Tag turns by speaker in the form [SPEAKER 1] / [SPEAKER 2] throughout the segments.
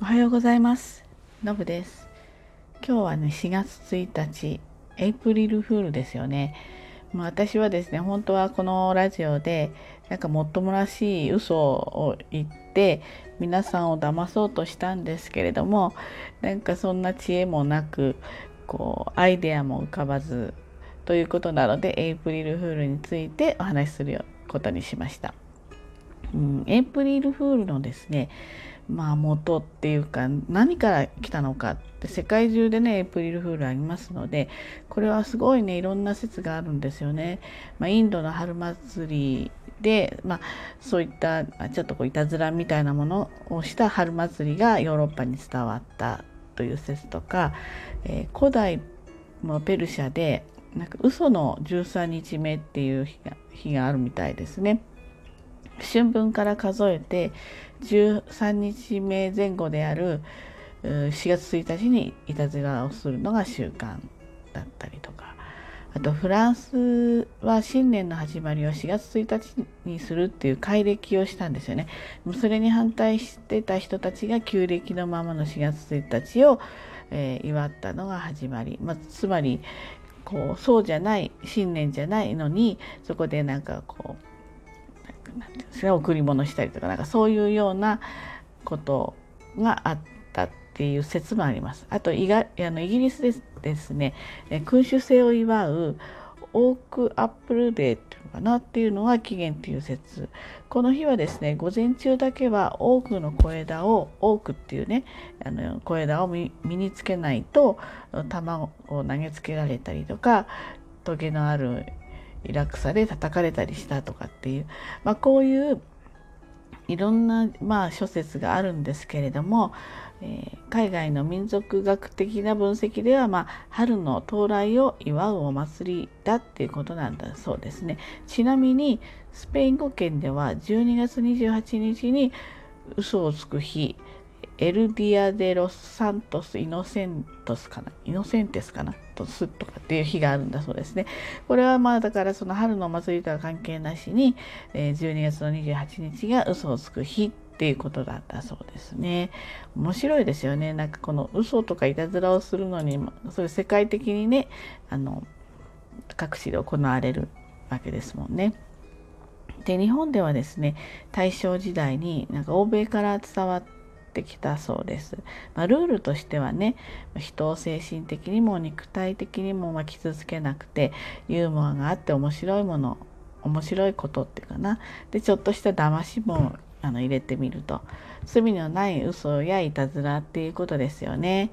[SPEAKER 1] おはようございます。のぶです。今日はね4月1日エイプリルフールですよね。まあ、私はですね本当はこのラジオでなんかもっともらしい嘘を言って皆さんを騙そうとしたんですけれどもなんかそんな知恵もなくこうアイデアも浮かばずということなのでエイプリルフールについてお話しすることにしました。うん、エイプリルフールのですねまあ元っていうか何から来たのかって世界中でねエイプリルフールありますのでこれはすごいねいろんな説があるんですよね。まあ、インドの春祭りで、まあ、そういったちょっとこういたずらみたいなものをした春祭りがヨーロッパに伝わったという説とか、えー、古代のペルシャでなんか嘘の13日目っていう日が日があるみたいですね。春分から数えて13日目前後である4月1日にいたずらをするのが習慣だったりとかあとフランスは新年の始まりを4月1日にするっていう改暦をしたんですよね。それに反対してた人たちが旧暦のままの4月1日を、えー、祝ったのが始まり、まあ、つまりこうそうじゃない新年じゃないのにそこでなんかこうなんていうんですか贈り物したりとかなんかそういうようなことがあったっていう説もあります。あとイガあのイギリスでですね君主制を祝うオークアップルデーっていうのかなっていうのが起源っていう説この日はですね午前中だけは多くの小枝を多くっていうねあの小枝を身につけないと卵を投げつけられたりとかトゲのあるイラクサで叩かれたりしたとかっていう、まあ、こういういろんな、まあ、諸説があるんですけれども、えー、海外の民族学的な分析では、まあ、春の到来を祝うお祭りだっていうことなんだそうですね。ちなみにスペイン語圏では12月28日に嘘をつく日El Día de los Santos Inocentos かな？ Inocentes かな？とすとかっていう日があるんだそうですね。これはまあだからその春の祭りとは関係なしに、え12月の28日が嘘をつく日っていうことだったそうですね。面白いですよね。なんかこの嘘とかいたずらをするのに、そういう世界的にね、あの、各地で行われるわけですもんね。で日本ではですね大正時代になんか欧米から伝わっってきたそうです。まあ、ルールとしてはね人を精神的にも肉体的にもま傷つけなくてユーモアがあって面白いもの面白いことっていうかなでちょっとした騙しもあの入れてみると罪のない嘘やいたずらっていうことですよね。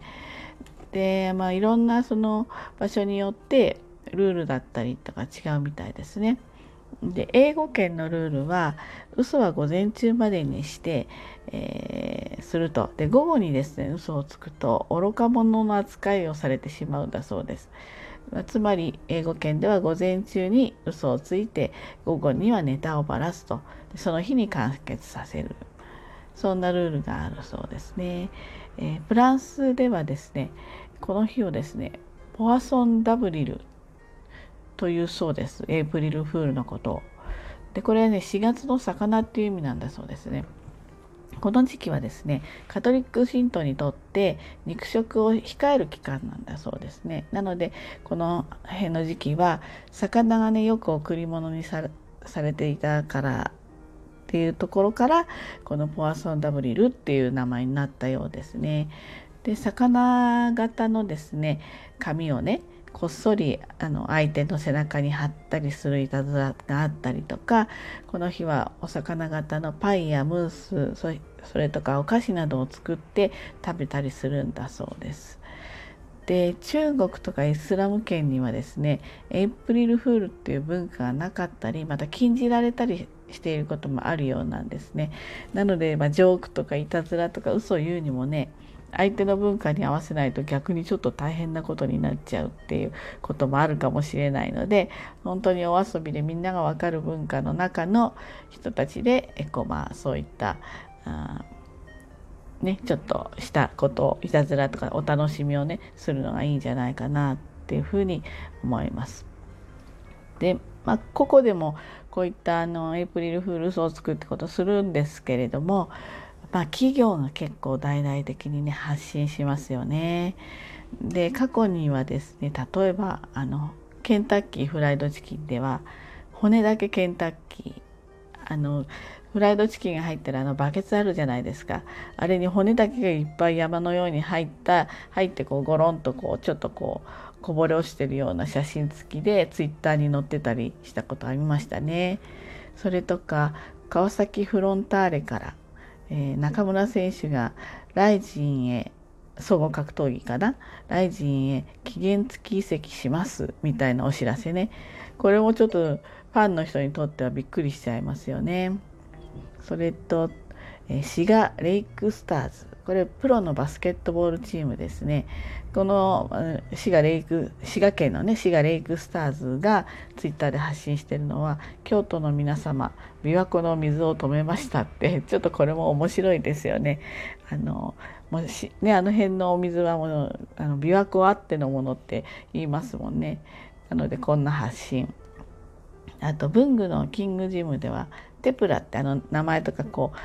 [SPEAKER 1] でまあいろんなその場所によってルールだったりとか違うみたいですね。で英語圏のルールは嘘は午前中までにして、えー、するとで午後にですね嘘をつくと愚か者の扱いをされてしまうんだそうです。つまり英語圏では午前中に嘘をついて午後にはネタをばらすとその日に完結させるそんなルールがあるそうですね。えー、フランスではですねこの日をですねポアソン・ダブリルというそうです。エイプリルフールのことを。で、これはね、4月の魚っていう意味なんだそうですね。この時期はですね、カトリック信徒にとって肉食を控える期間なんだそうですね。なので、この辺の時期は、魚がね、よく贈り物にされていたからっていうところから、このポアソンダブリルっていう名前になったようですね。で、魚型のですね、紙をね、こっそりあの相手の背中に貼ったりするいたずらがあったりとかこの日はお魚型のパイやムースそれとかお菓子などを作って食べたりするんだそうです。で中国とかイスラム圏にはですねエイプリルフールっていう文化がなかったりまた禁じられたりしていることもあるようなんですね。なので、まあ、ジョークとかいたずらとか嘘を言うにもね相手の文化に合わせないと逆にちょっと大変なことになっちゃうっていうこともあるかもしれないので本当にお遊びでみんなが分かる文化の中の人たちでえこまあそういったあねちょっとしたことをいたずらとかお楽しみをねするのがいいんじゃないかなっていうふうに思います。でまあ、ここでもこういったあのエイプリルフール嘘をつくってことするんですけれどもまあ、企業が結構大々的にね発信しますよね。で過去にはですね例えばあのケンタッキーフライドチキンでは骨だけケンタッキーあのフライドチキンが入ったらあのバケツあるじゃないですかあれに骨だけがいっぱい山のように入った入ってこうゴロンとこうちょっとこうこぼれ落ちてるような写真付きでツイッターに載ってたりしたことありましたね。それとか川崎フロンターレから、えー、中村選手がライジンへ総合格闘技かな？ライジンへ期限付き移籍しますみたいなお知らせね。これもちょっとファンの人にとってはびっくりしちゃいますよね。それと、え滋賀レイクスターズ。これプロのバスケットボールチームですねこの滋賀レイク滋賀県のね滋賀レイクスターズがツイッターで発信してるのは京都の皆様琵琶湖の水を止めましたって ちょっとこれも面白いですよね。あのもしねあの辺のお水はもうあの琵琶湖あってのものって言いますもんね。なのでこんな発信。あと文具のキングジムではテプラってあの名前とかこう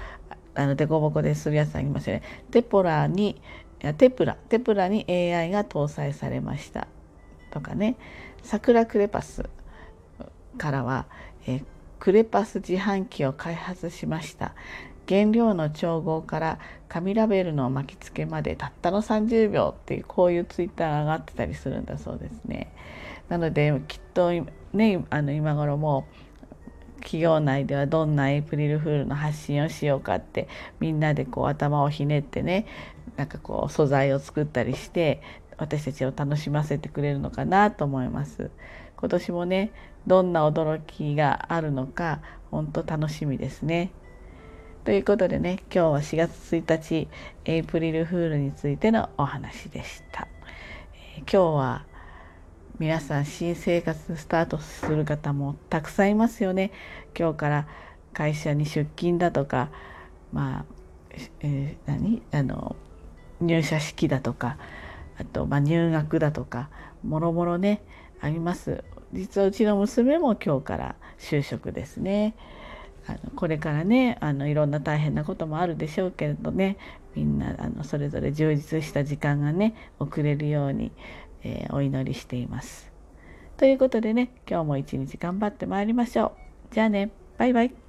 [SPEAKER 1] あのデコボコでするやつありますよね。テポラにテプラテプラに AI が搭載されましたとかね桜クレパスからは、えクレパス自販機を開発しました原料の調合から紙ラベルの巻き付けまでたったの30秒っていうこういうツイッターが上がってたりするんだそうですね。なのできっとねあの今頃も企業内ではどんなエイプリルフールの発信をしようかってみんなでこう頭をひねってねなんかこう素材を作ったりして私たちを楽しませてくれるのかなと思います。今年もねどんな驚きがあるのか本当楽しみですね。ということでね今日は4月1日エイプリルフールについてのお話でした。えー、今日は皆さん新生活スタートする方もたくさんいますよね。今日から会社に出勤だとかまあ、えー、何？あの入社式だとかあと、まあ、入学だとかもろもろねあります実はうちの娘も今日から就職ですね。あのこれからねあのいろんな大変なこともあるでしょうけれどねみんなあのそれぞれ充実した時間がね送れるように、えー、お祈りしています。ということでね今日も一日頑張ってまいりましょう。じゃあねバイバイ。